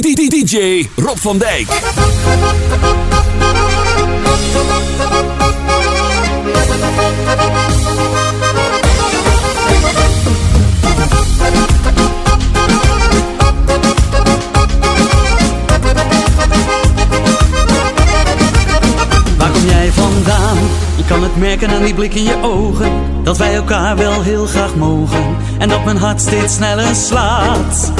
DJ Rob van Dijk. Waar kom jij vandaan? Ik kan het merken aan die blik in je ogen Dat wij elkaar wel heel graag mogen En dat mijn hart steeds sneller slaat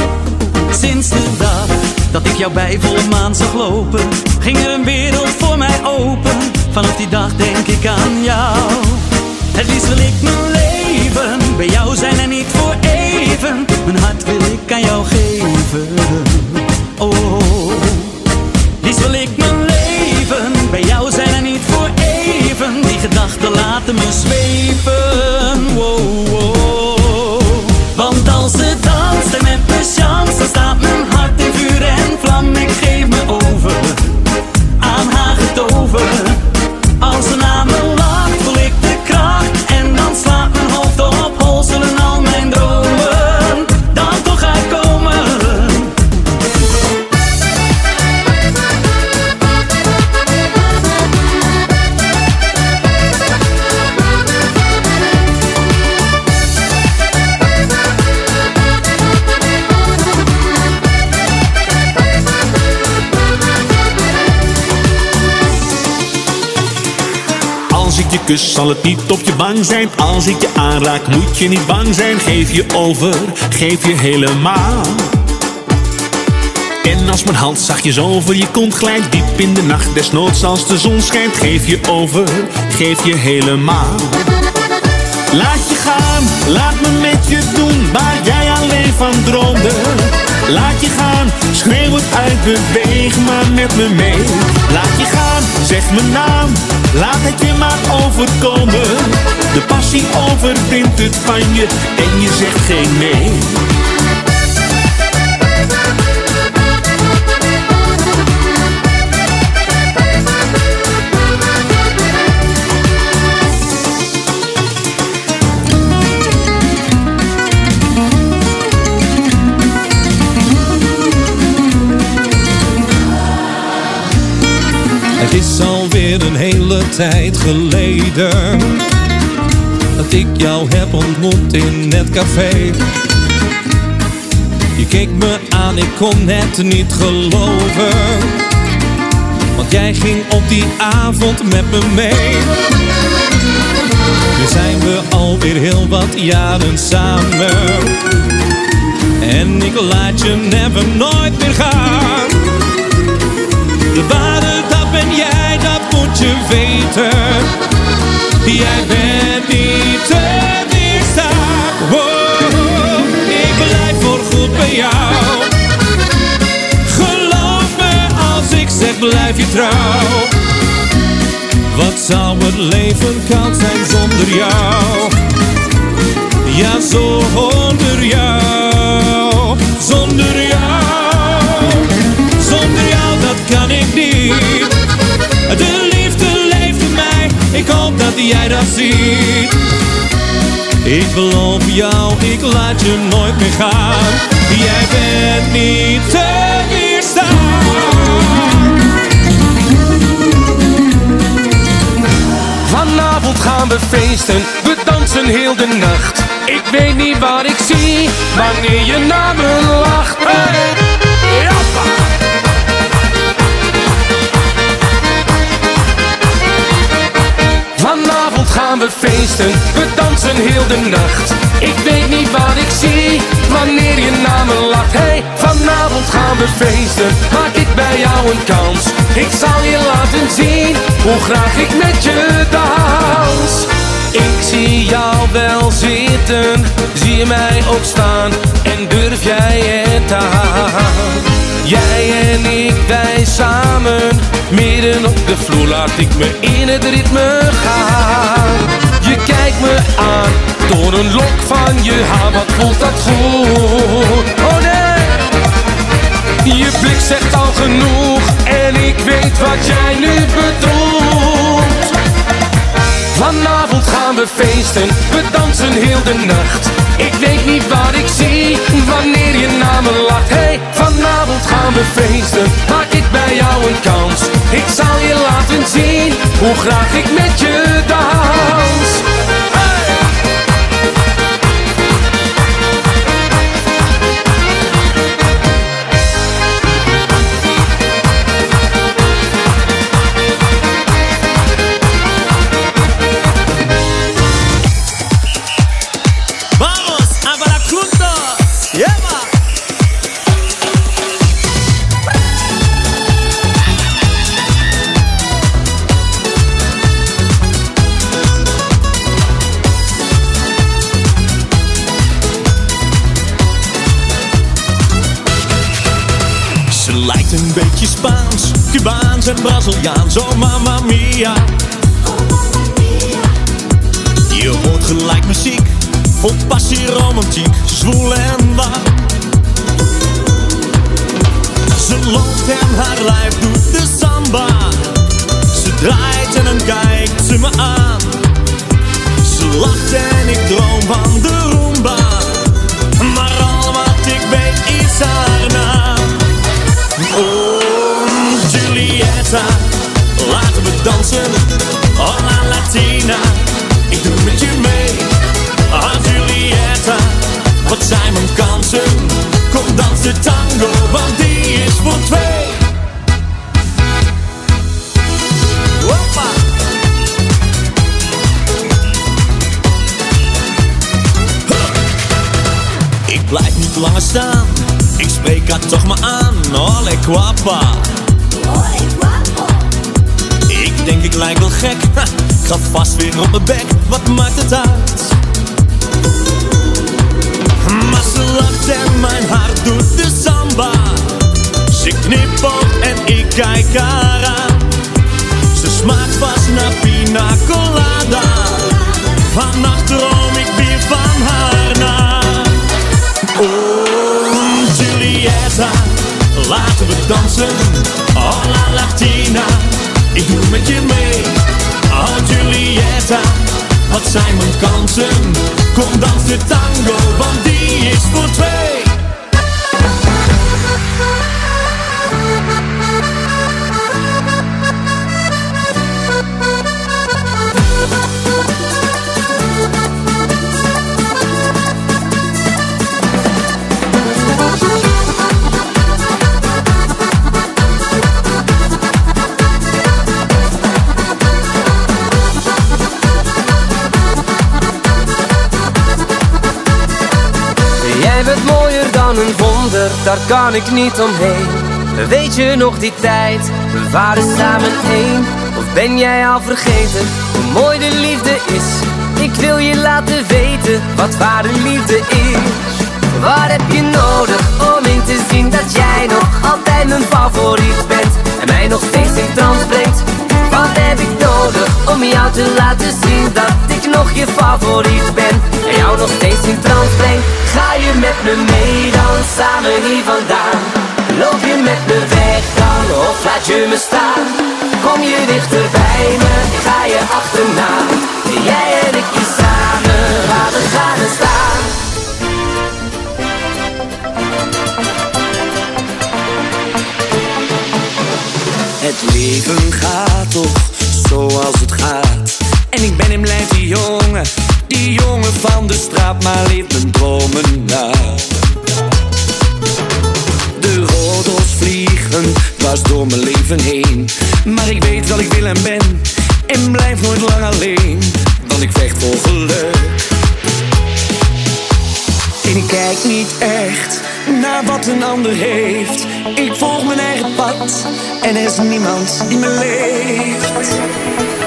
Sinds de dag dat ik jou bij volle maan zag lopen. Ging er een wereld voor mij open. Vanaf die dag denk ik aan jou. Het liefst wil ik mijn leven Bij jou zijn en niet voor even. Mijn hart wil ik aan jou geven. Oh, liefst wil ik mijn leven Bij jou zijn en niet voor even. Die gedachten laten me zweven. Wow. Kus, zal het niet op je bang zijn. Als ik je aanraak, moet je niet bang zijn. Geef je over, geef je helemaal. En als mijn hand zachtjes over je kont glijdt, diep in de nacht, desnoods als de zon schijnt, geef je over, geef je helemaal. Laat je gaan, laat me met je doen waar jij alleen van droomde. Laat je gaan, schreeuw het uit, beweeg maar met me mee. Laat je gaan, zeg mijn naam, laat het je maar overkomen. De passie overwint het van je en je zegt geen nee. Tijd geleden Dat ik jou heb ontmoet in het café. Je keek me aan, ik kon het niet geloven Want jij ging op die avond met me mee. Nu zijn we alweer heel wat jaren samen En ik laat je never nooit meer gaan. De ware, weten. Jij bent niet te weerstaan. Wow, ik blijf voorgoed bij jou. Geloof me als ik zeg, blijf je trouw. Wat zou het leven koud zijn zonder jou? Ja, zonder jou, zonder jou. Jij dat ziet. Ik beloof jou, ik laat je nooit meer gaan. Jij bent niet te weerstaan. Vanavond gaan we feesten, we dansen heel de nacht. Ik weet niet wat ik zie, wanneer je naar me lacht. Hey! Jappa! Gaan we feesten, we dansen heel de nacht. Ik weet niet wat ik zie, wanneer je naar me lacht. Hey, vanavond gaan we feesten, maak ik bij jou een kans. Ik zal je laten zien, hoe graag ik met je dans. Ik zie jou wel zitten, zie je mij ook staan en durf jij het aan? Jij en ik, wij samen, midden op de vloer laat ik me in het ritme gaan. Je haar, wat voelt dat goed? Oh nee! Je blik zegt al genoeg en ik weet wat jij nu bedoelt. Vanavond gaan we feesten, we dansen heel de nacht. Ik weet niet wat ik zie, wanneer je naar me lacht. Hey, vanavond gaan we feesten maak ik bij jou een kans. Ik zal je laten zien hoe graag ik met je en Braziliaans, oh mamma mia. Je hoort gelijk muziek, vol passie romantiek, zwoel en waar. Ze loopt en haar lijf doet de samba. Ze draait en dan kijkt ze me aan. Ik denk ik lijk wel gek, ik ga vast weer op mijn bek, wat maakt het uit? Kijk aan. Ze smaakt vast naar pina colada. Vannacht droom ik weer van haar na. Oh, Julieta, laten we dansen. Oh, la Latina. Ik doe met je mee, oh Julieta, wat zijn mijn kansen? Kom dans de tango, want die is voor twee. Een wonder, daar kan ik niet omheen. Weet je nog die tijd, we waren samen één. Of ben jij al vergeten, hoe mooi de liefde is? Ik wil je laten weten, wat ware liefde is. Waar heb je nodig om in te zien dat jij nog altijd mijn favoriet bent? En mij nog steeds in trance brengt. Wat heb ik nodig om jou te laten zien dat ik nog je favoriet ben? En jou nog steeds in trance breng. Ga je met me mee dan samen hier vandaan? Loop je met me weg dan of laat je me staan? Kom je dichter bij me, ga je achterna. Jij en ik samen, waar we gaan staan. Het leven gaat toch zoals het gaat. En ik ben in blijf die jongen, die jongen van de straat, maar leef mijn dromen na. De roddels vliegen dwars door mijn leven heen. Maar ik weet wat ik wil en ben, en blijf nooit lang alleen. Want ik vecht voor geluk. En ik kijk niet echt naar wat een ander heeft. Ik volg mijn eigen pad en er is niemand die me leeft.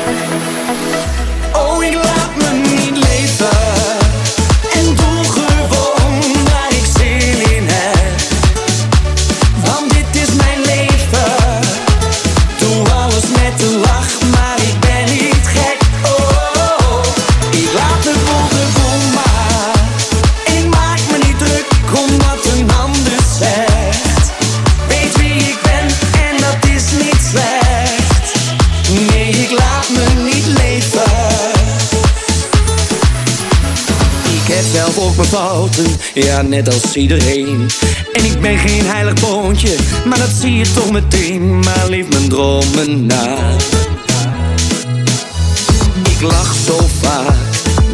Ja net als iedereen. En ik ben geen heilig boontje, maar dat zie je toch meteen. Maar leef mijn dromen na. Ik lach zo vaak,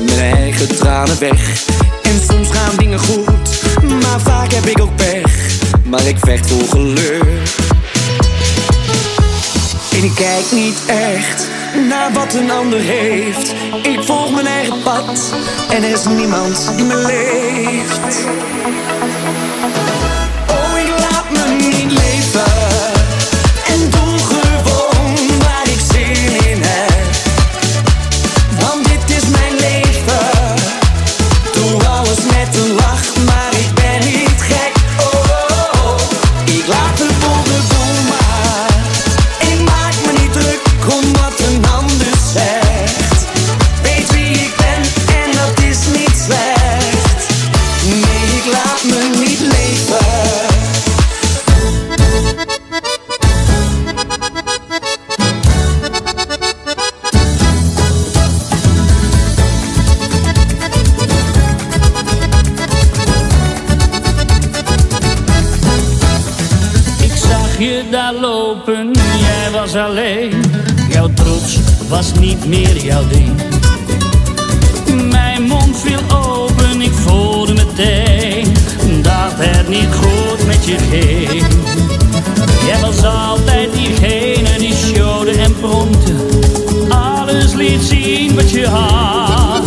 mijn eigen tranen weg. En soms gaan dingen goed, maar vaak heb ik ook pech. Maar ik vecht voor geluk. En ik kijk niet echt naar wat een ander heeft. Ik volg mijn eigen pad en er is niemand die me leeft. Altijd diegene die showde en pronkte, alles liet zien wat je had.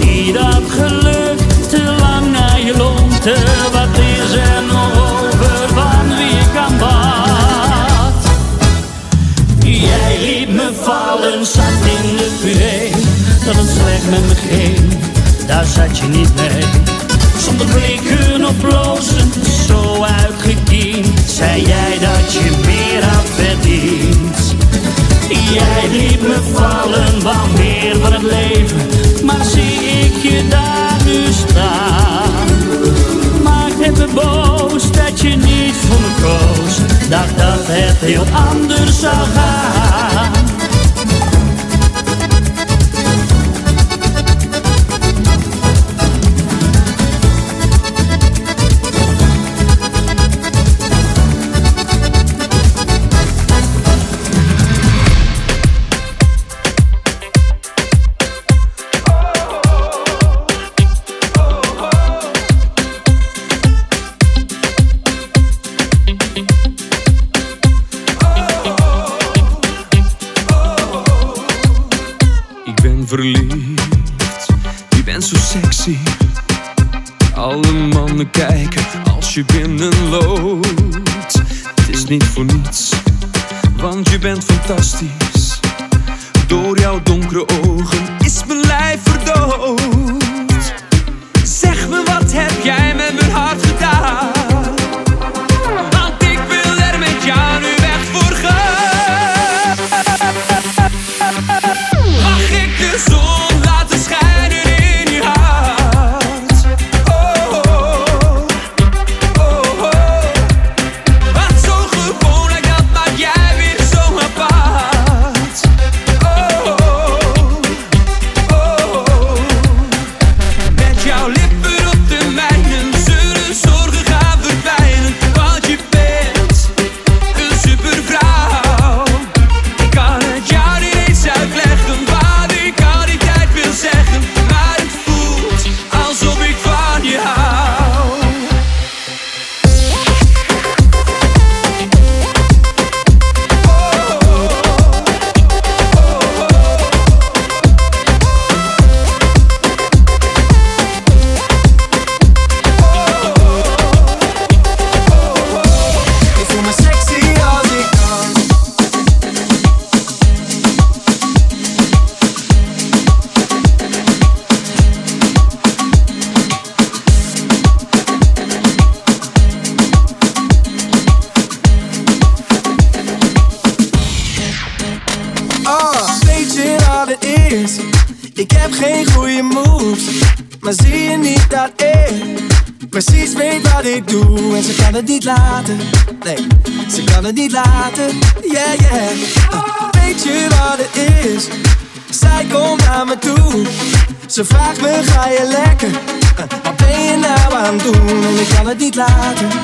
Zie dat geluk te lang naar je lonte, wat is er nog over van wie ik aan bad? Jij liet me vallen, zat in de puree, dat het slecht met me ging, daar zat je niet mee. Zonder blikken of blozen, zo uitgekiend, zei jij dat je meer had verdiend. Jij liet me vallen, wou meer van het leven, maar zie ik je daar nu staan. Maakt het me boos dat je niet voor me koos, dacht dat het heel anders zou gaan. louder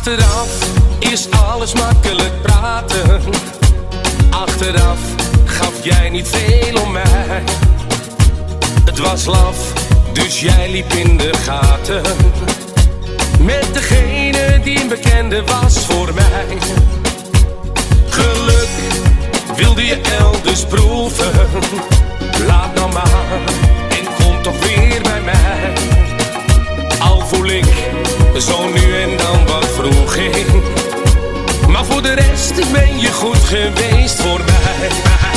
Achteraf is alles makkelijk praten. Achteraf gaf jij niet veel om mij. Het was laf, dus jij liep in de gaten. Met degene die een bekende was voor mij. Geluk wilde je elders proeven. Laat dan nou maar en kom toch weer bij mij. Al voel ik zo nu en dan wat vroeg ging. Maar voor de rest ben je goed geweest voor mij.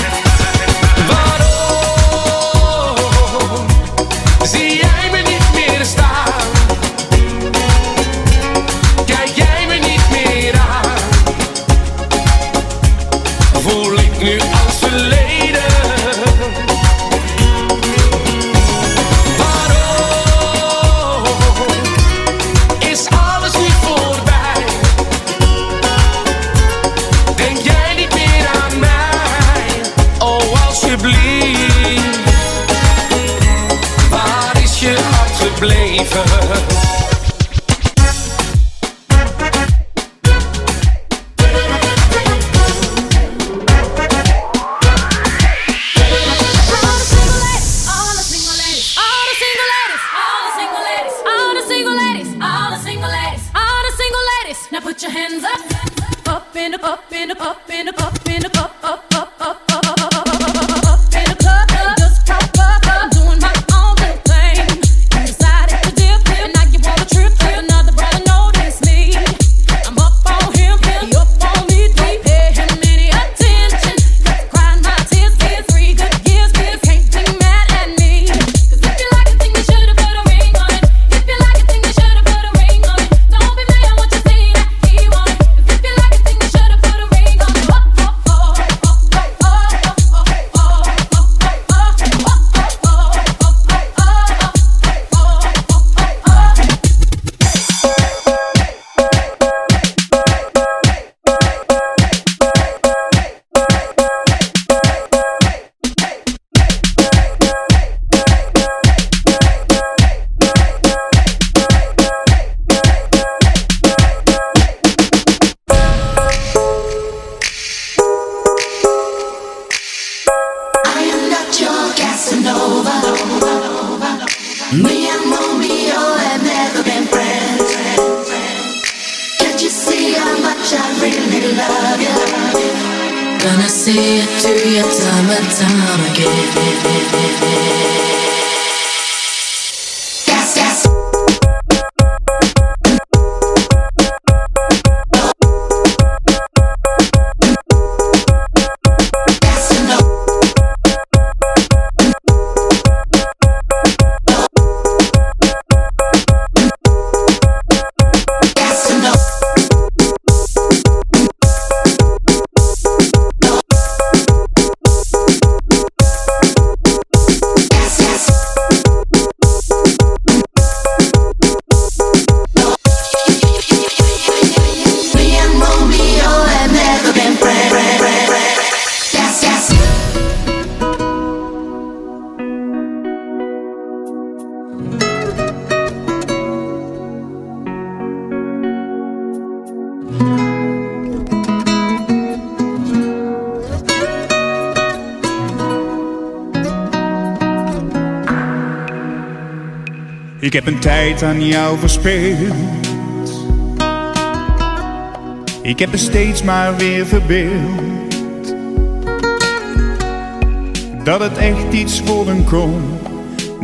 Aan jou verspeeld. Ik heb me steeds maar weer verbeeld. Dat het echt iets worden kon.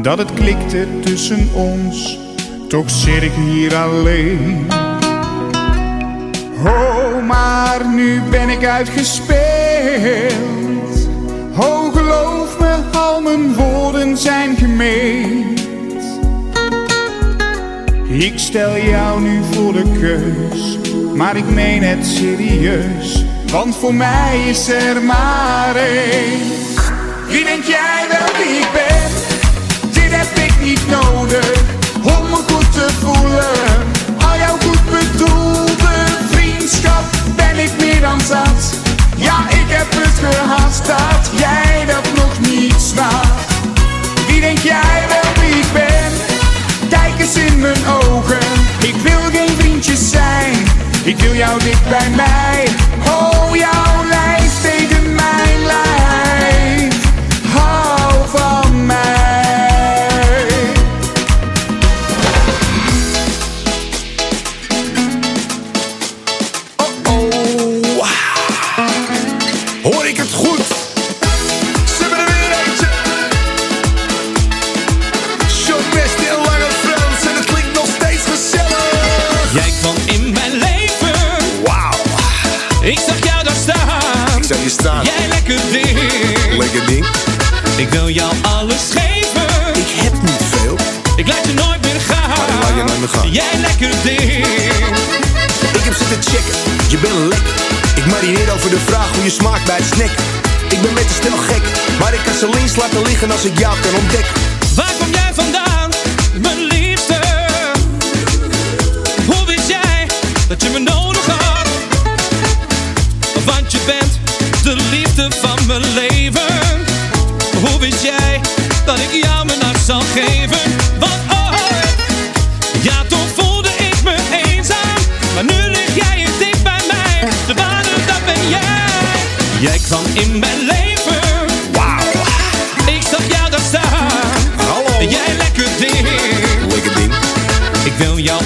Dat het klikte tussen ons. Toch zit ik hier alleen. Oh, maar nu ben ik uitgespeeld. Oh, geloof me, al mijn woorden zijn gemeend. Ik stel jou nu voor de keus, maar ik meen het serieus. Want voor mij is er maar één. Wie denk jij wel wie ik ben? Dit heb ik niet nodig om me goed te voelen. Al jouw goed bedoelde vriendschap ben ik meer dan zat. Ja, ik heb het gehad dat jij dat nog niet snapt. Wie denk jij wel wie ik ben? In mijn ogen. Ik wil geen vriendjes zijn. Ik wil jou dicht bij mij. Ik wil jou alles geven. Ik heb niet veel. Ik laat je nooit meer gaan. Maar ik laat je nooit meer gaan. Jij lekker ding. Ik heb zitten checken, je bent lekker. Ik marineer over de vraag hoe je smaakt bij het snack. Ik ben met de stel gek, maar ik kan ze links laten liggen als ik jou kan ontdekken. Waar kom jij vandaan, mijn liefste? Hoe wist jij dat je me Hoe wist jij dat ik jou mijn hart zal geven? Want oh, ja, toen voelde ik me eenzaam. Maar nu lig jij hier dicht bij mij. De waarde, dat ben jij. Jij kwam in mijn leven. Wauw. Ik zag jou daar staan. Hallo. Jij lekker ding. Lekker ding. Ik wil jou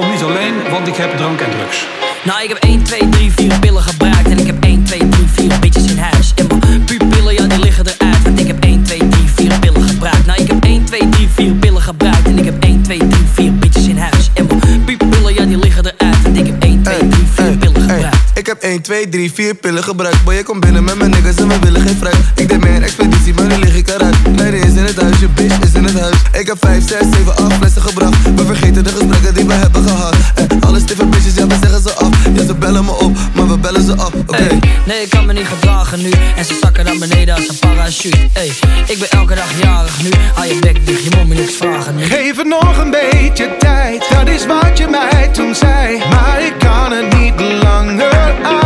kom niet alleen, want ik heb drank en drugs. Nou, ik heb 1, 2, 3, 4 pillen gebruikt. 1, 2, 3, 4 pillen gebruikt. Boy, je komt binnen met mijn niggas en we willen geen fruit. Ik deed meer expeditie, maar nu lig ik eruit. Leiden is in het huis, je bitch is in het huis. Ik heb 5, 6, 7, 8 flessen gebracht. We vergeten de gesprekken die we hebben gehad. En alle stiffe bitches, ja, we zeggen ze af. Ja, ze bellen me op, maar we bellen ze af. Oké. Nee, ik kan me niet gedragen nu. En ze zakken naar beneden als een parachute. Ey, ik ben elke dag jarig nu. Hou je bek dicht, je moet me niks vragen nu. Geef het nog een beetje tijd, dat is wat je mij toen zei. Maar ik kan het niet langer aan.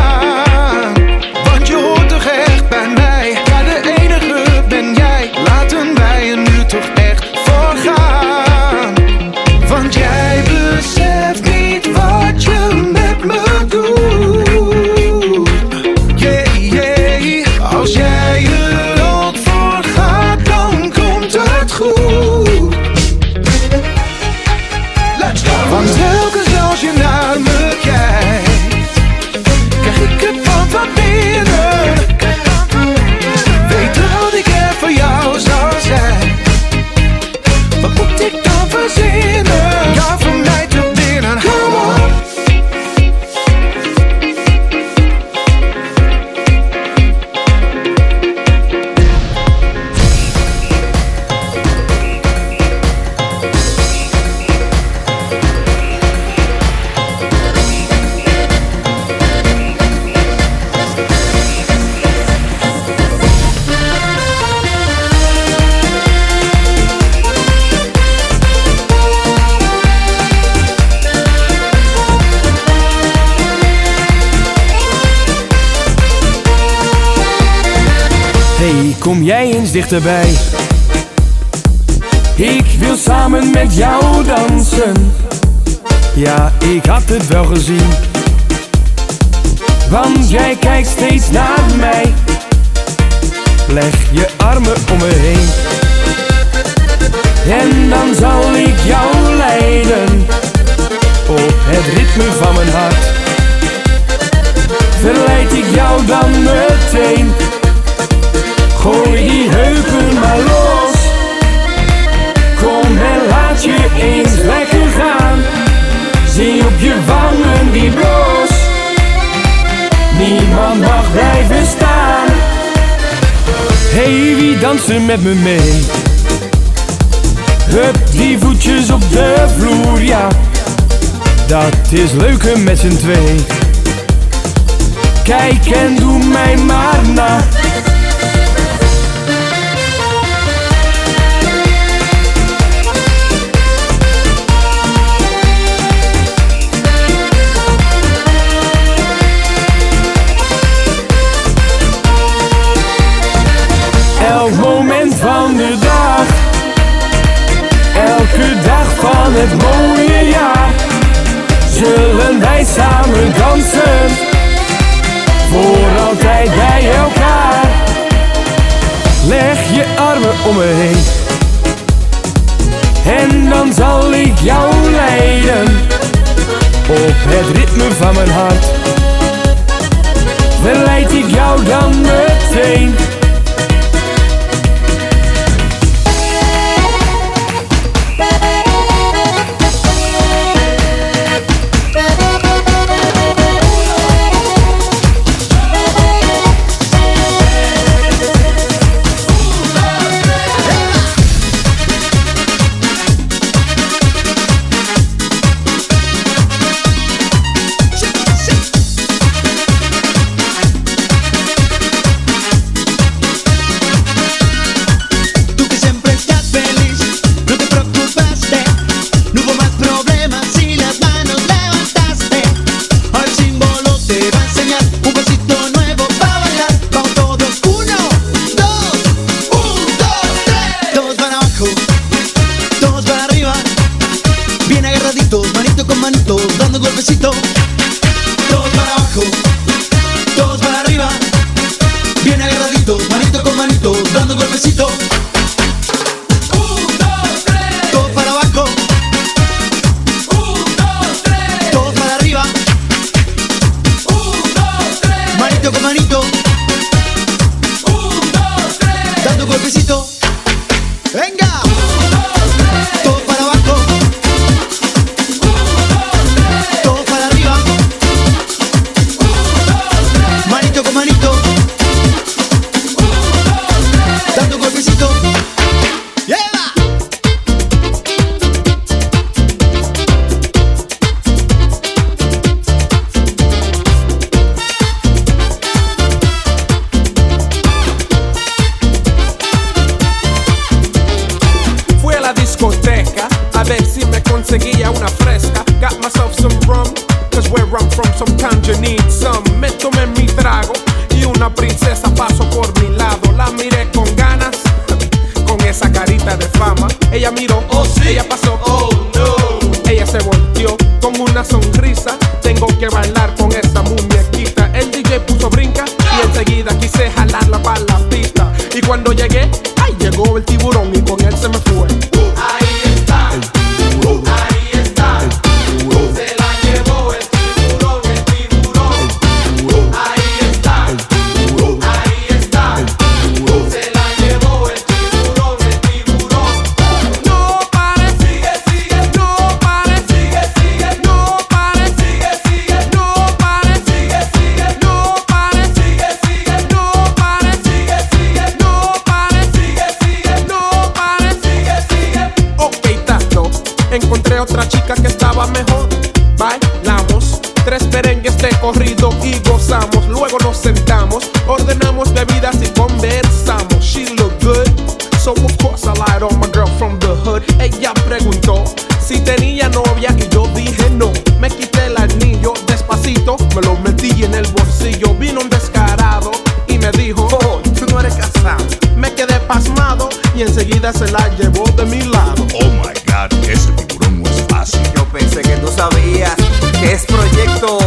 Kom jij eens dichterbij. Ik wil samen met jou dansen. Ja, ik had het wel gezien. Want jij kijkt steeds naar mij. Leg je armen om me heen. Met me mee? Hup, die voetjes op de vloer, ja. Dat is leuker met z'n twee. Kijk en doe mij maar na. Het mooie jaar, zullen wij samen dansen, voor altijd bij elkaar. Leg je armen om me heen, en dan zal ik jou leiden, op het ritme van mijn hart. Verleid ik jou dan meteen. Abajo, todos para arriba, bien agarraditos, manito con manito, dando golpecito. novia y yo dije no. Me quité el anillo despacito, me lo metí en el bolsillo. Vino un descarado y me dijo, oh, tú no eres casado. Me quedé pasmado y enseguida se la llevó de mi lado. Oh my god, ese tiburón no es fácil. Yo pensé que tú sabías que es proyecto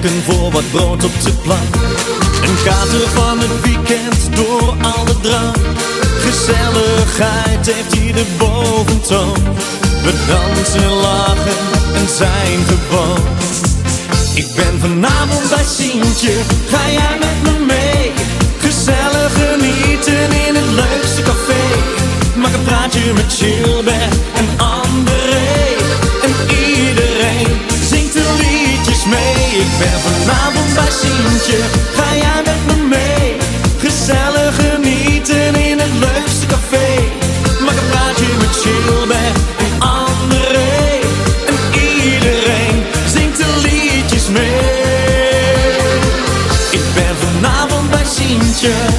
werken voor wat brood op de plank. Een kater van het weekend door alle drank. Gezelligheid heeft hier de boventoon. We dansen, lachen en zijn gewoon. Ik ben vanavond bij Sientje, ga jij met me mee? Gezellig genieten in het leukste café. Maak een praatje met Gilbert en André. En iedereen zingt de liedjes mee. Ik ben vanavond bij Sientje, ga jij met me mee? Gezellig genieten in het leukste café. Maak een praatje met Gilbert en André. En iedereen zingt de liedjes mee. Ik ben vanavond bij Sientje.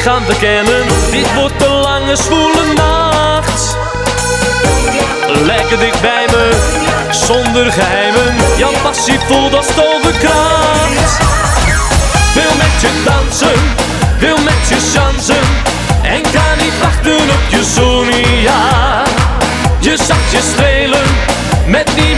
Je lichaam verkennen Dit wordt een lange zwoele nacht. Lekker dicht bij me, zonder geheimen. Jouw passie voelt als toverkracht. Wil met je dansen, wil met je chansen En kan niet wachten op je Sonia Je zag je strelen, met niemand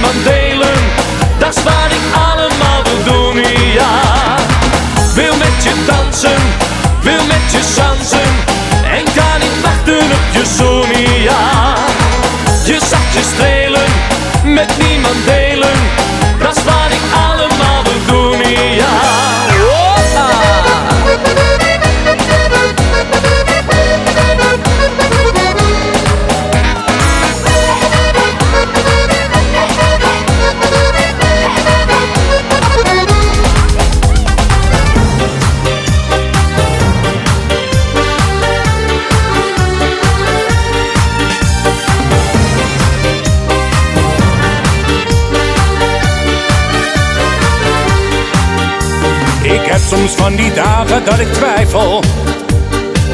dat ik twijfel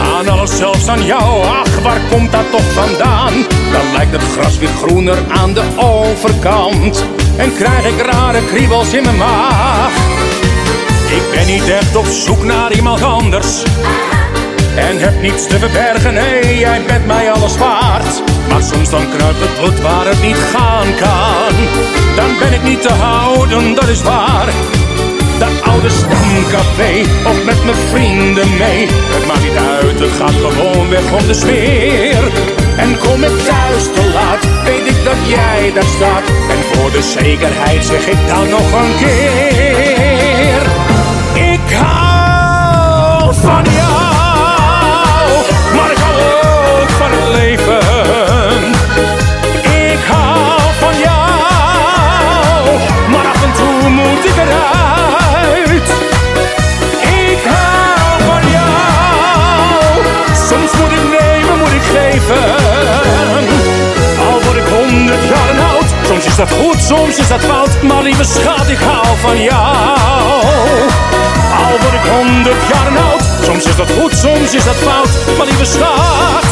aan alles, zelfs aan jou. Ach, waar komt dat toch vandaan? Dan lijkt het gras weer groener aan de overkant. En krijg ik rare kriebels in mijn maag. Ik ben niet echt op zoek naar iemand anders. En heb niets te verbergen, nee, jij bent mij alles waard. Maar soms dan kruipt het bloed waar het niet gaan kan. Dan ben ik niet te houden, dat is waar. Dat oude stamcafé of met mijn vrienden mee. Het maakt niet uit, het gaat gewoon weg om de sfeer. En kom ik thuis te laat, weet ik dat jij daar staat. En voor de zekerheid zeg ik dan nog een keer. Ik hou van jou, Al word ik honderd jaar oud, soms is dat goed, soms is dat fout. Maar lieve schat, ik hou van jou. Al word ik honderd jaar oud, soms is dat goed, soms is dat fout. Maar lieve schat,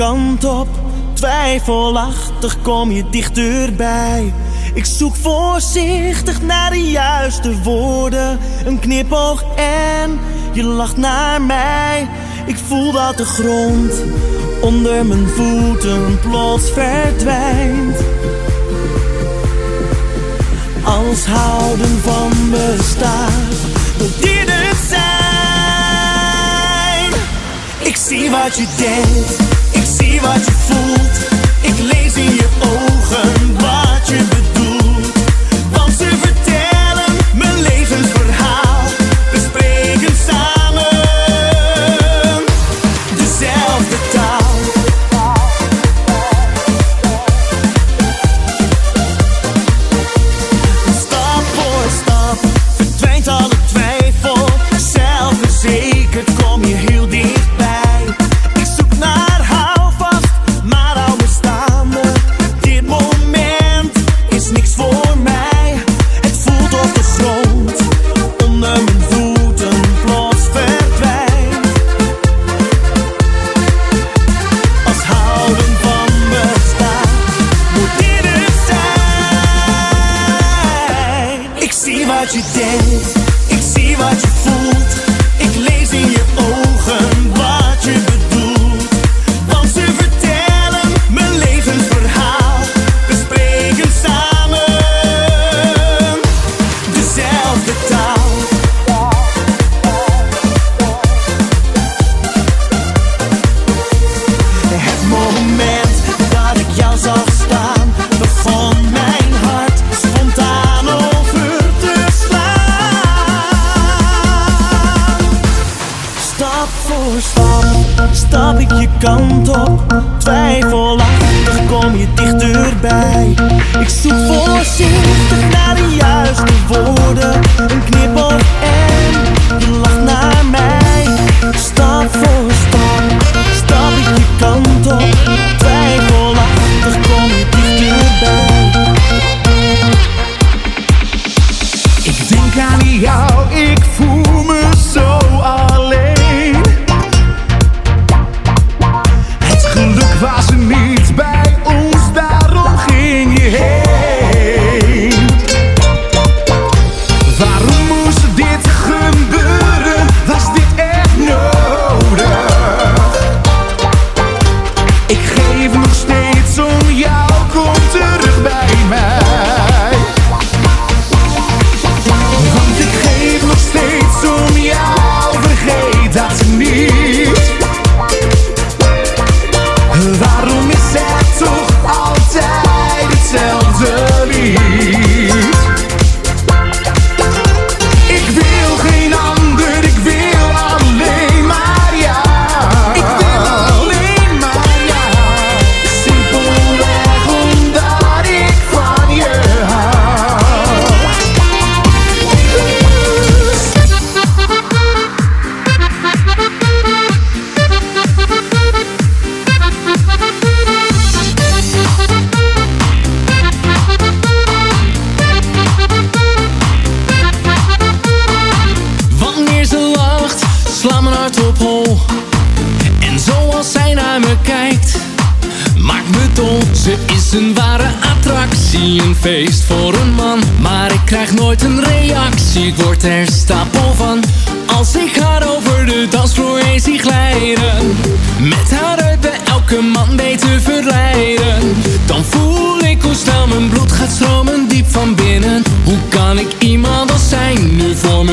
kant op, twijfelachtig kom je dichterbij. Ik zoek voorzichtig naar de juiste woorden, een knipoog en je lacht naar mij. Ik voel dat de grond onder mijn voeten plots verdwijnt. Als houden van bestaan, tot dit het zijn. Ik zie wat je denkt Viva Jesus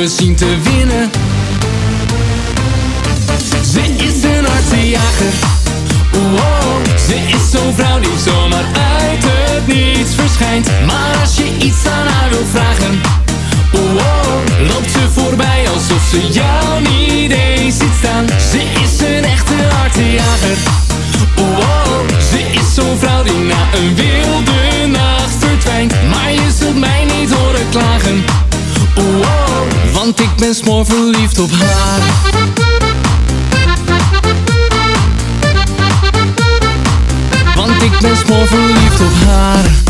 zien te winnen. Ze is een artsenjager. jager. Oh, wow, oh. ze is zo'n vrouw die zomaar uit het niets verschijnt. Maar als je iets aan haar wil vragen, wow, loopt ze voorbij alsof ze jou want ik ben smoor verliefd op haar. Want ik ben smoor verliefd op haar.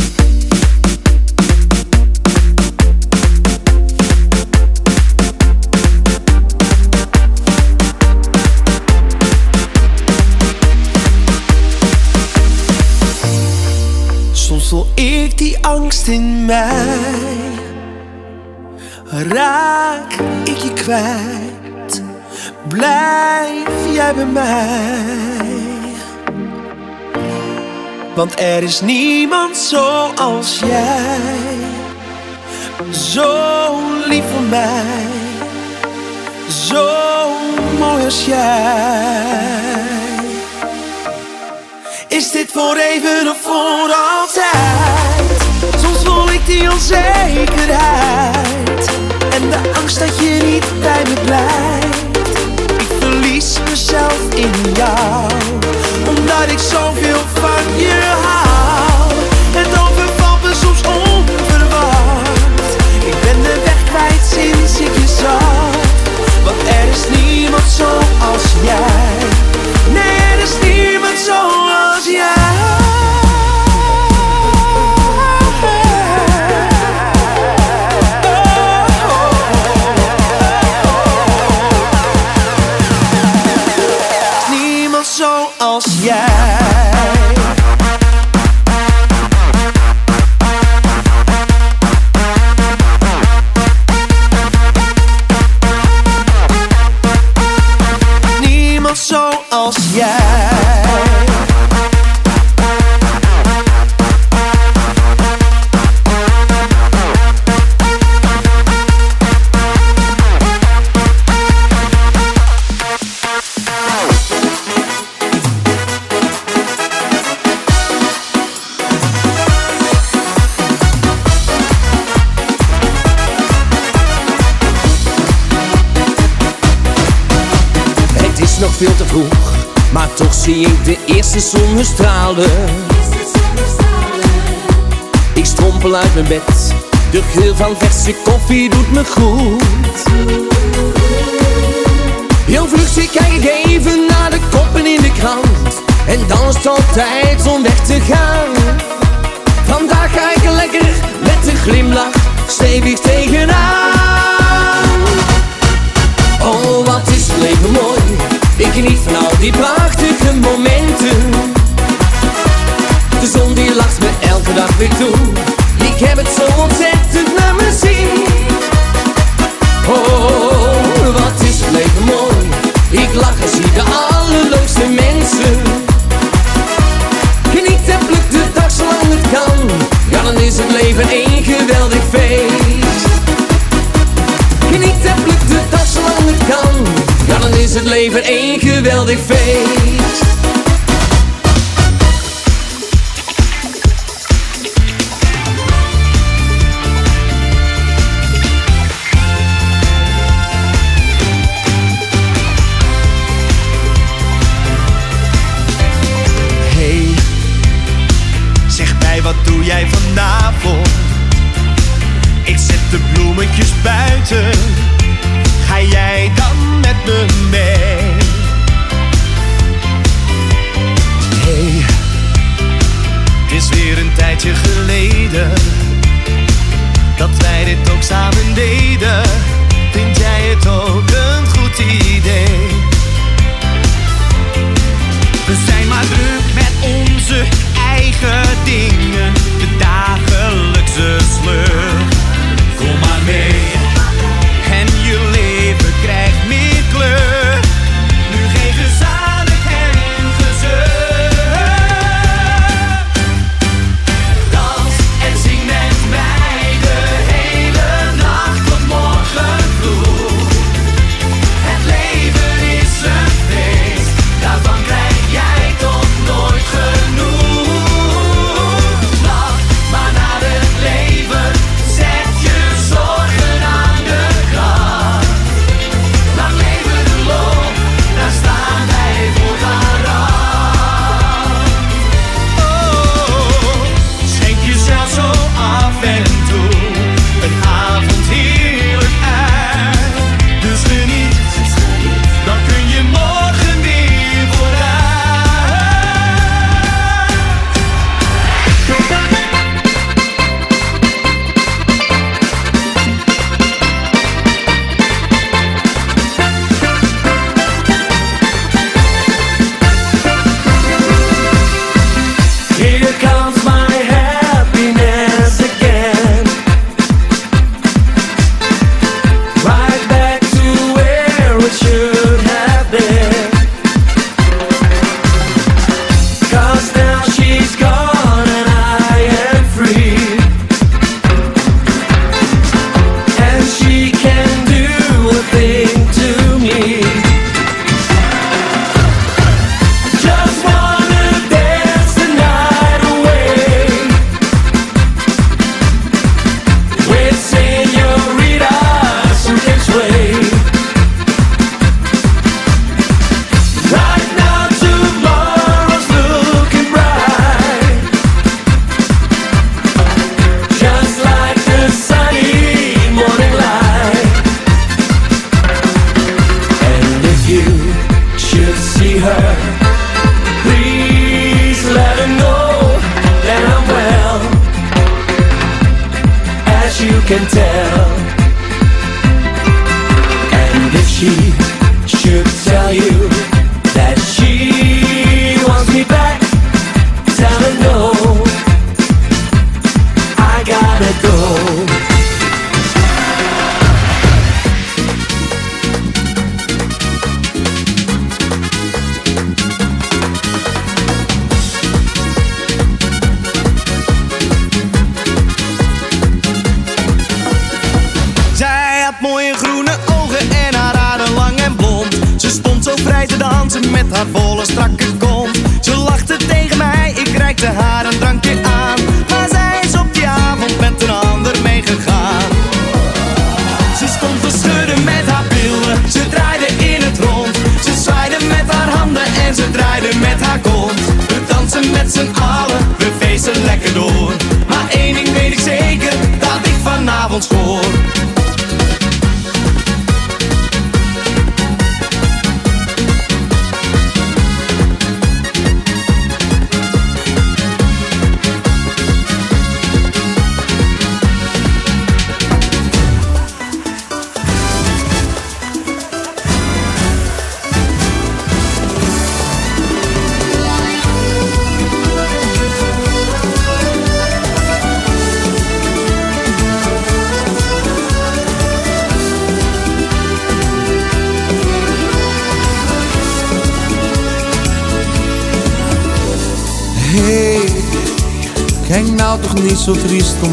Want er is niemand zoals jij, zo lief voor mij, zo mooi als jij. Is dit voor even of voor altijd? Soms voel ik die onzekerheid. En de angst dat je niet bij me blijft. Ik verlies mezelf in jou. Omdat ik zoveel de eerste zonnestralen. Ik strompel uit mijn bed, de geur van verse koffie doet me goed. Heel vlug kijk ik even naar de koppen in de krant. En dan is het al tijd om weg te gaan. Vandaag ga ik lekker met een glimlach stevig tegenaan. Oh, wat is leven mooi. Ik geniet van al die prachtige leven één geweldig feest.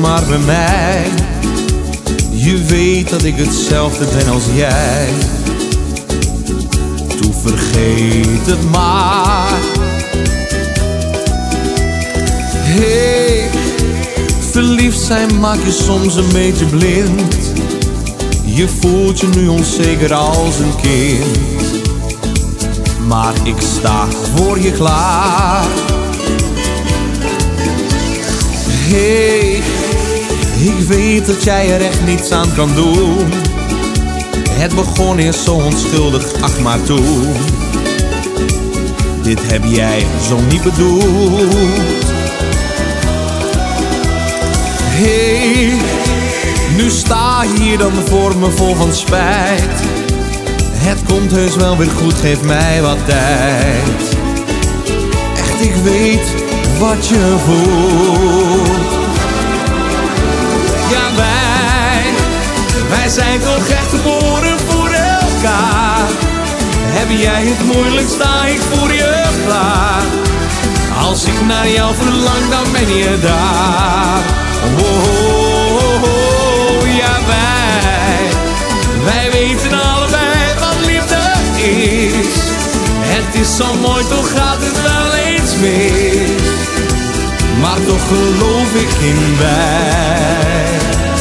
Maar bij mij. Je weet dat ik hetzelfde ben als jij. Toe vergeet het maar. Hey, verliefd zijn maakt je soms een beetje blind. Je voelt je nu onzeker als een kind. Maar ik sta voor je klaar. Hey, ik weet dat jij er echt niets aan kan doen. Het begon eerst zo onschuldig, ach maar toe. Dit heb jij zo niet bedoeld. Hey, nu sta hier dan voor me vol van spijt. Het komt heus wel weer goed, geef mij wat tijd. Echt, ik weet wat je voelt. Wij zijn toch echt geboren voor elkaar. Heb jij het moeilijk, sta ik voor je klaar. Als ik naar jou verlang, dan ben je daar. Oh, oh, oh, oh, ja, wij, wij weten allebei wat liefde is. Het is zo mooi, toch gaat het wel eens mis. Maar toch geloof ik in wij.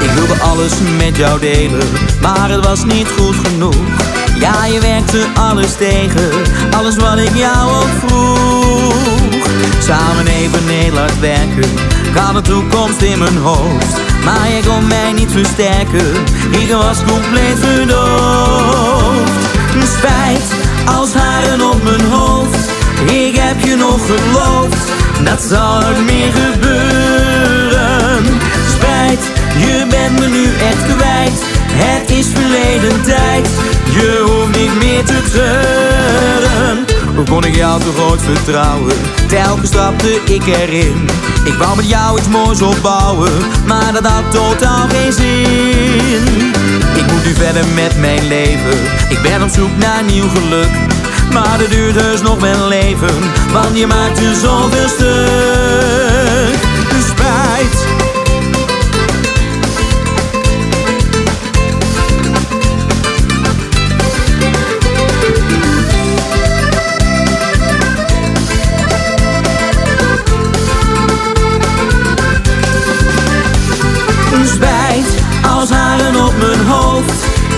Ik wilde alles met jou delen, maar het was niet goed genoeg. Ja, je werkte alles tegen, alles wat ik jou ook vroeg. Samen even hard werken, ik had een toekomst in mijn hoofd. Maar je kon mij niet versterken, ik was compleet verdoofd. Spijt als haren op mijn hoofd, ik heb je nog geloofd. Dat zal nooit meer gebeuren. Spijt, je bent me nu echt kwijt. Het is verleden tijd, je hoeft niet meer te treuren. Hoe kon ik jou toch ooit vertrouwen? Telkens stapte ik erin. Ik wou met jou iets moois opbouwen, maar dat had totaal geen zin. Ik moet nu verder met mijn leven. Ik ben op zoek naar nieuw geluk. Maar dat duurt dus nog mijn leven, want je maakt er zoveel stuk.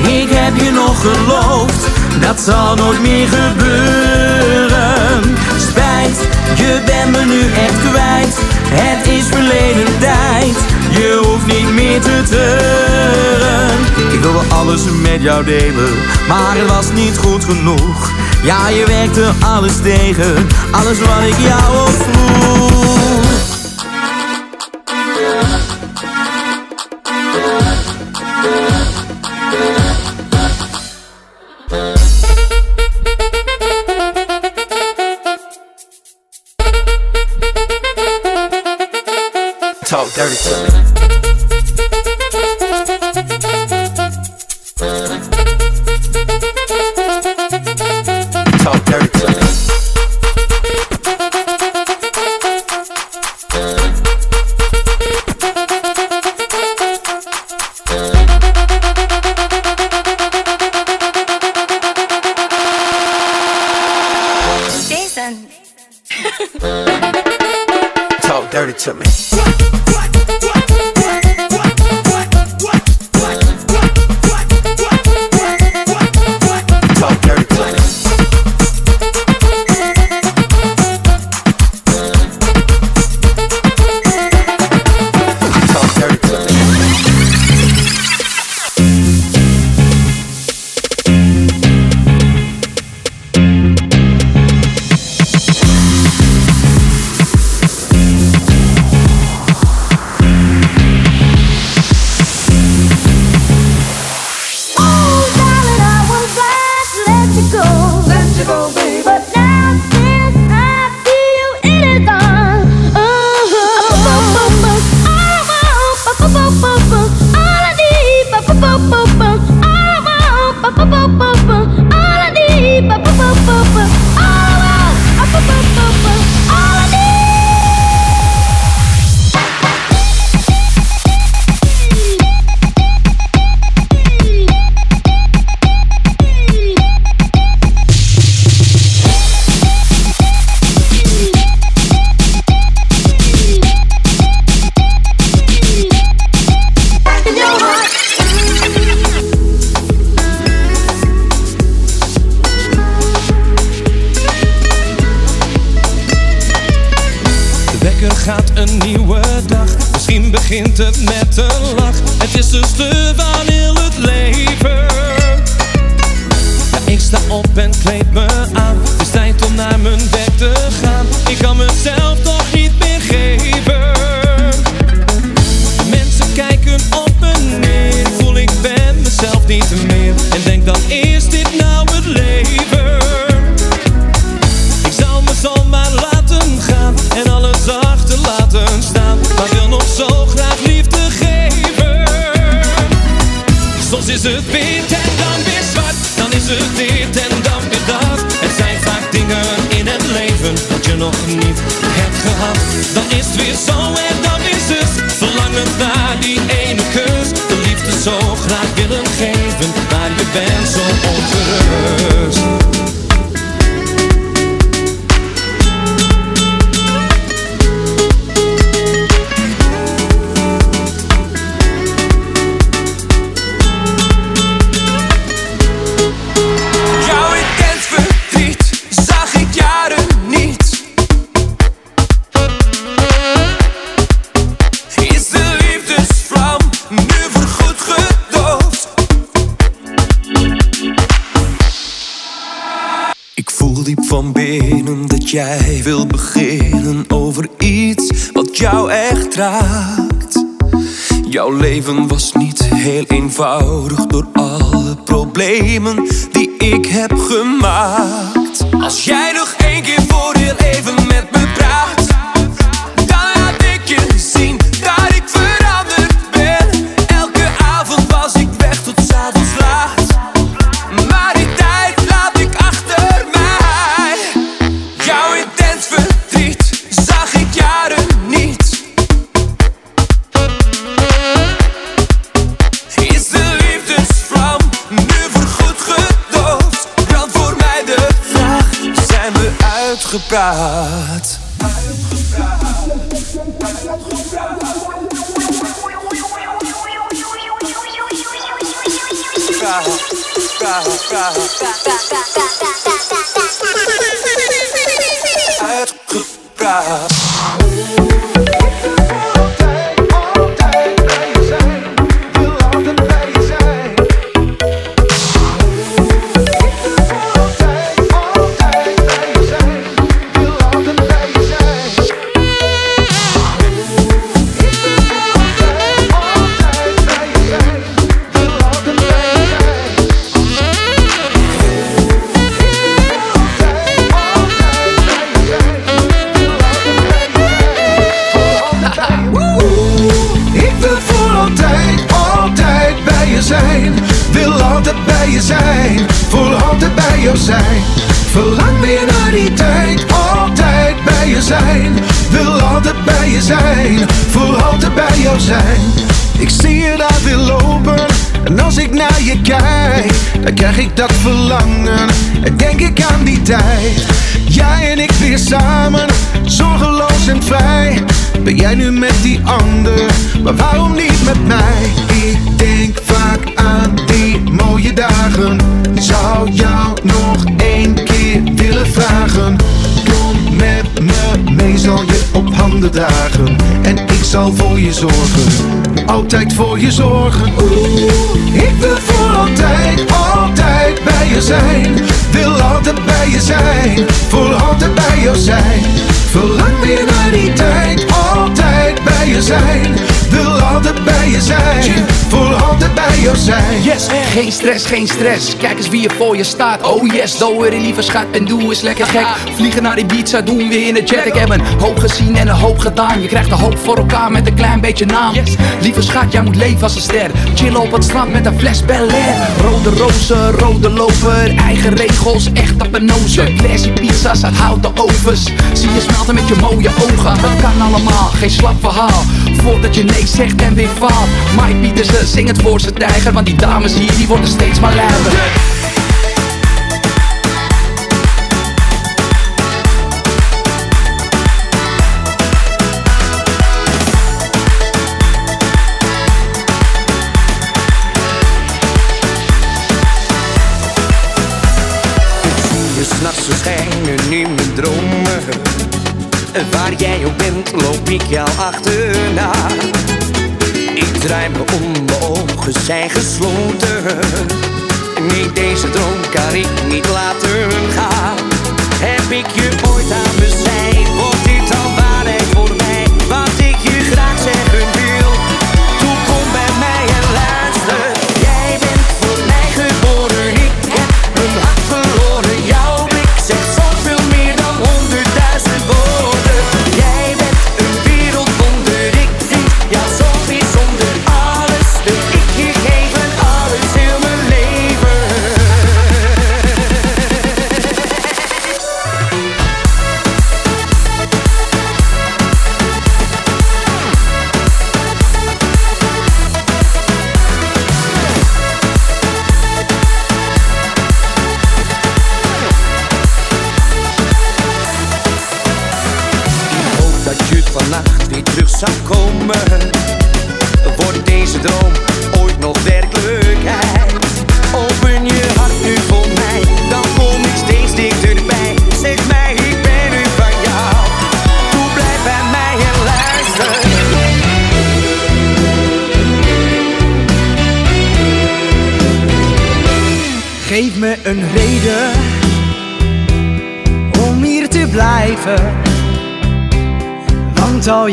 Ik heb je nog geloofd, dat zal nooit meer gebeuren. Spijt, je bent me nu echt kwijt. Het is verleden tijd, je hoeft niet meer te teuren. Ik wilde alles met jou delen, maar het was niet goed genoeg. Ja, je werkte alles tegen, alles wat ik jou al. over iets wat jou echt raakt. Jouw leven was niet heel eenvoudig door alle problemen die ik heb gemaakt. Als jij nog één keer voor heel even praat. Uitgepraat. Bij je zijn, voor altijd bij jou zijn. Ik zie je daar weer lopen, en als ik naar je kijk, dan krijg ik dat verlangen. En denk ik aan die tijd, jij en ik weer samen, zorgeloos en vrij. Ben jij nu met die ander, maar waarom niet met mij? Ik denk vaak aan die mooie dagen. Zou jou nog één keer willen vragen. Kom met me mee, zal je op handen dragen. En ik zal voor je zorgen, altijd voor je zorgen. Oeh, ik wil voor altijd, altijd bij je zijn. Wil altijd bij je zijn, voor altijd bij jou zijn. Verlang weer naar die tijd, bij je zijn. Wil altijd bij je zijn, voor altijd bij jou zijn. Yes, geen stress, geen stress. Kijk eens wie er voor je staat. Oh yes, doe er lieve schat en doe eens lekker gek. Vliegen naar Ibiza, doen we in de jet. Ik heb een hoop gezien en een hoop gedaan. Je krijgt een hoop voor elkaar met een klein beetje naam. Lieve schat, jij moet leven als een ster. Chillen op het strand met een fles Bel. Rode rozen, rode loper. Eigen regels, echt op een nozen. Classy pizza's uit houten ovens. Zie je smelten met je mooie ogen. Dat kan allemaal, geen slap Voordat je nee zegt en weer faalt. Mike Pietersen, zing het voor zijn tijger. Want die dames hier, die worden steeds maar lijver. Waar jij ook bent, loop ik jou achterna. Ik draai me om, mijn ogen zijn gesloten. Nee, deze droom kan ik niet laten gaan. Heb ik je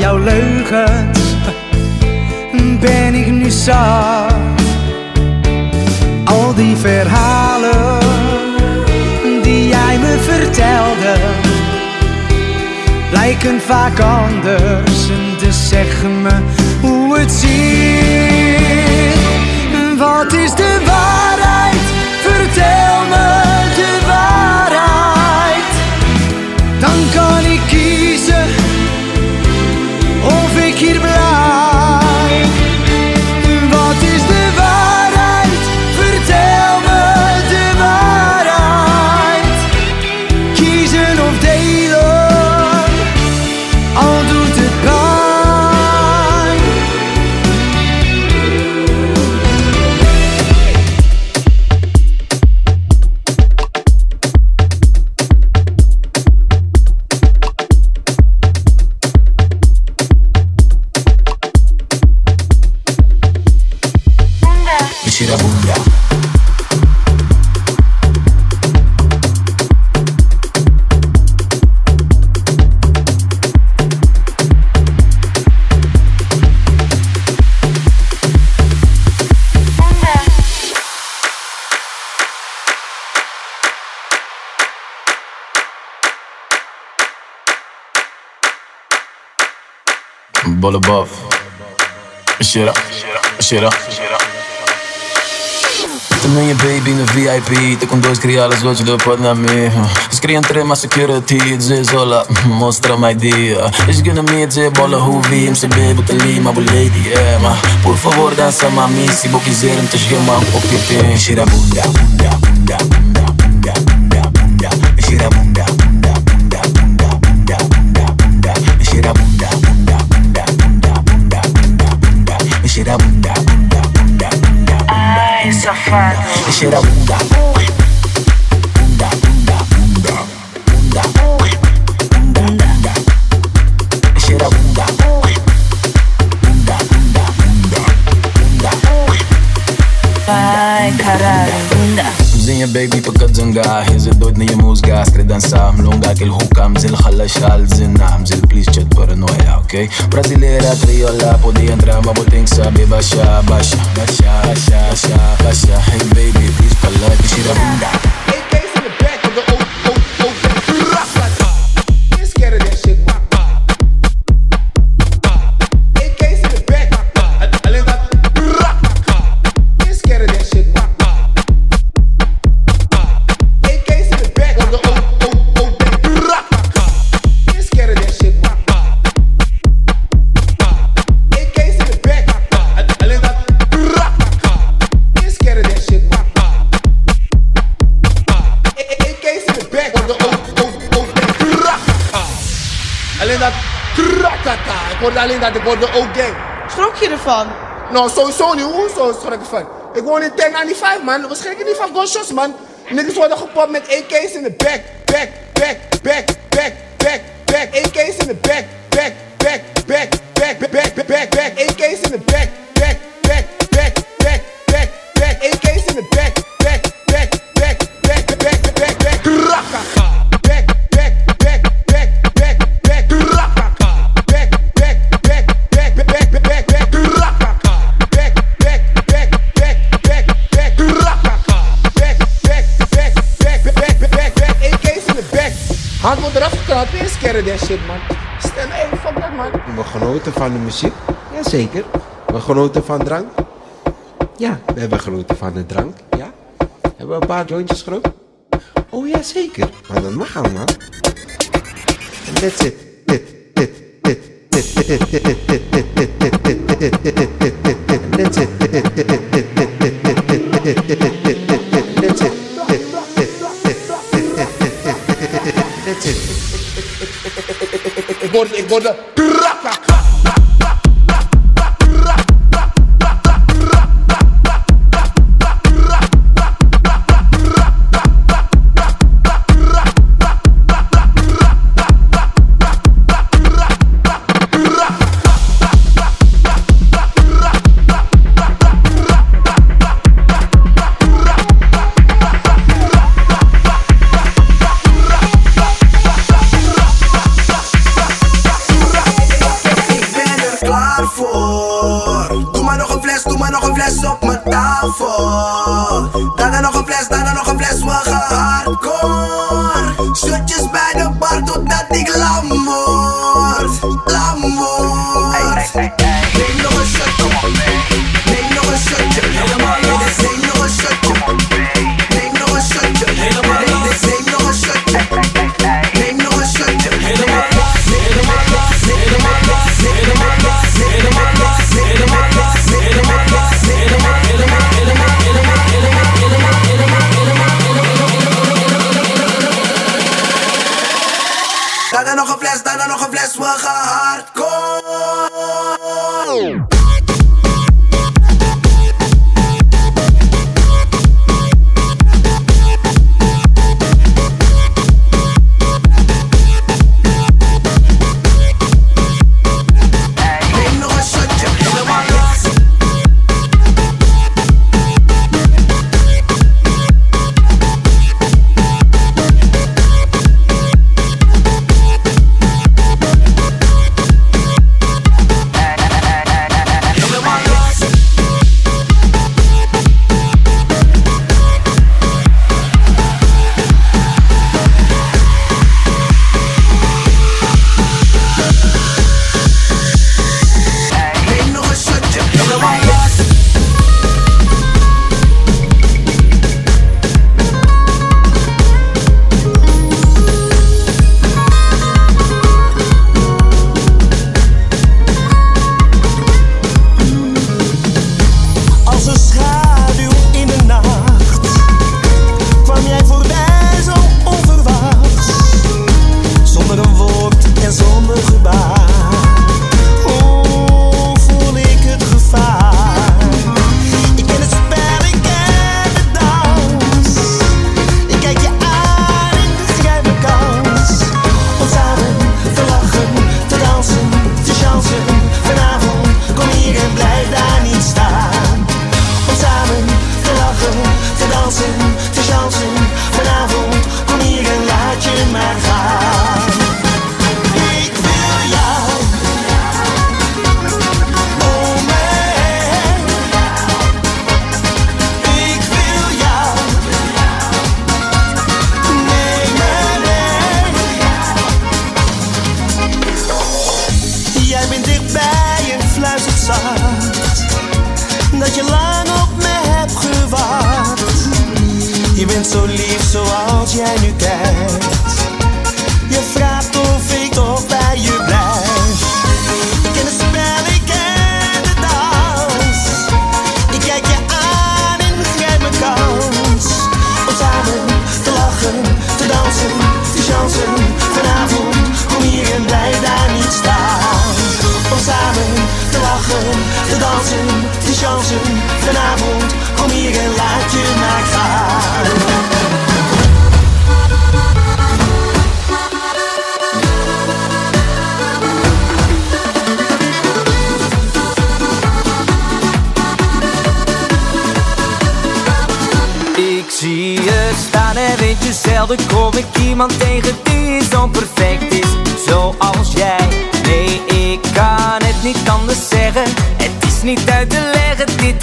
jouw leugens ben ik nu zat. Al die verhalen die jij me vertelde, lijken vaak anders. En dus zeg me hoe het zit. Shit up, shit up. Também é baby no VIP Tô com dois criados, hoje do pode na minha Eles queriam ter mais security Dizer olá, mostra my dia. Eles querem me dizer bola ruvi Me saber botar lima, lady, yeah ma. Por favor dança mami Se vou quiser, tens gama um pouco de Shira bunda, bunda, bunda, bunda, bunda, da nsamlu ngak il-ħuka mżil ħalla xal zinna mżil please ċet paranoja, ok? Brazilera triola podi jentra ma botin sabi baxa baxa baxa baxa baxa hey baby please palla bixira binda Ervan? Nou, sowieso niet. Hoezo schrok ik van? Ik woon in 1095, man. Waarschijnlijk niet van gunshots, man. Niggas worden gepopt met AK's in de back, back, back, back, back, back, back. AK's in de back, van de muziek. Jazeker. We genoten van drank. Ja, we hebben genoten van de drank. Ja. Hebben we een paar jointjes gerookt? Oh ja, zeker. Maar dat mag allemaal. En that's it. Dit, dit, dit, dit, dit, dit, dit, dit, dit, dit, dit, dit, it. It. It. Ik word, ik word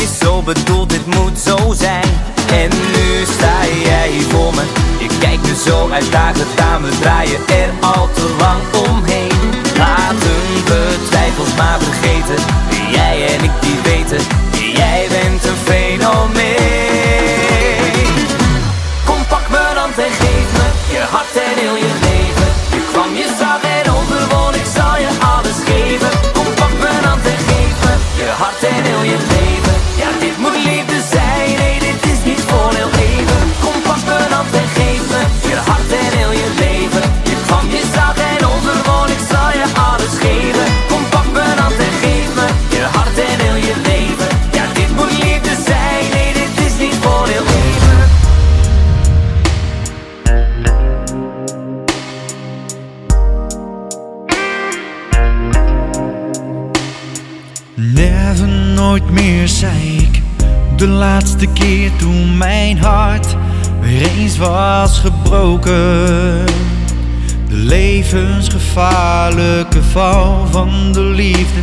zo bedoeld, dit moet zo zijn. En nu sta jij voor me. Je kijkt me zo uitdagend aan We draaien er al te lang omheen. Laten we twijfels maar vergeten Jij en ik die weten laatste keer toen mijn hart weer eens was gebroken. De levensgevaarlijke val van de liefde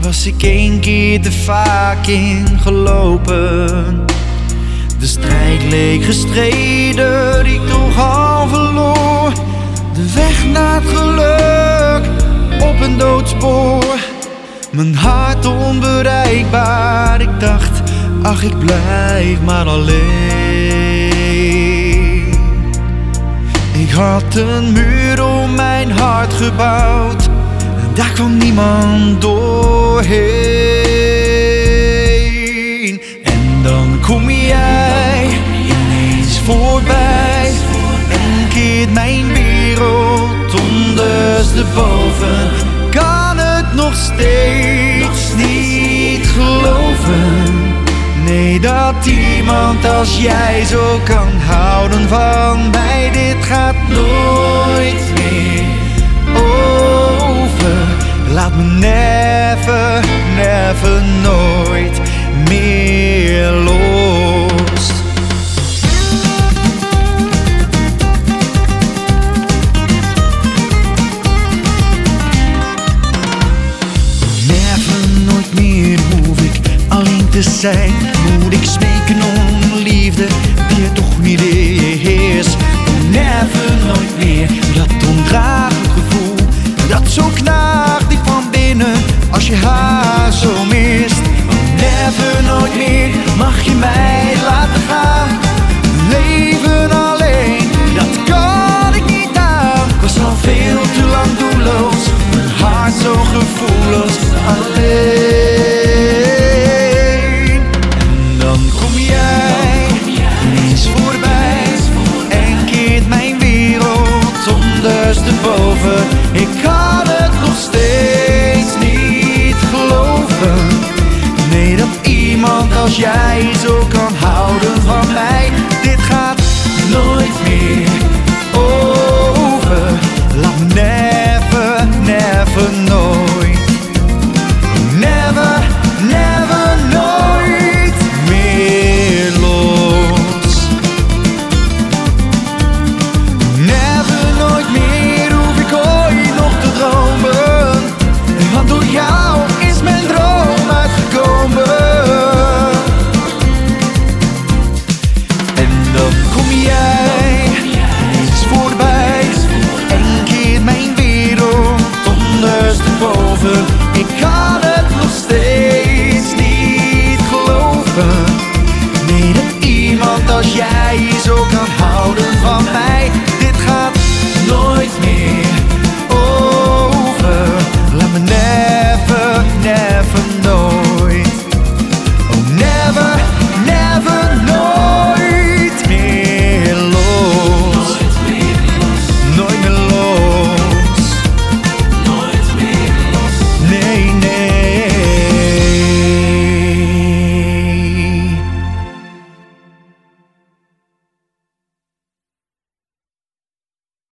was ik één keer te vaak ingelopen. De strijd leek gestreden, ik toch al verloor. De weg naar het geluk op een doodspoor. Mijn hart onbereikbaar, ik dacht, ach ik blijf maar alleen. Ik had een muur om mijn hart gebouwd, en daar kwam niemand doorheen. En dan kom jij ineens voorbij, en keert mijn wereld ondersteboven. Kan het nog steeds niet geloven. Nee, dat iemand als jij zo kan houden van mij. Dit gaat nooit meer over. Laat me never, never, nooit meer los. Never, nooit meer hoef ik alleen te zijn. Moet ik smeken om liefde die er toch niet is. Never, nooit meer dat ondraaglijk gevoel. Dat zo knaagt diep van binnen als je haar zo mist. Never, nooit meer mag je mij laten als jij zo kan houden van mij.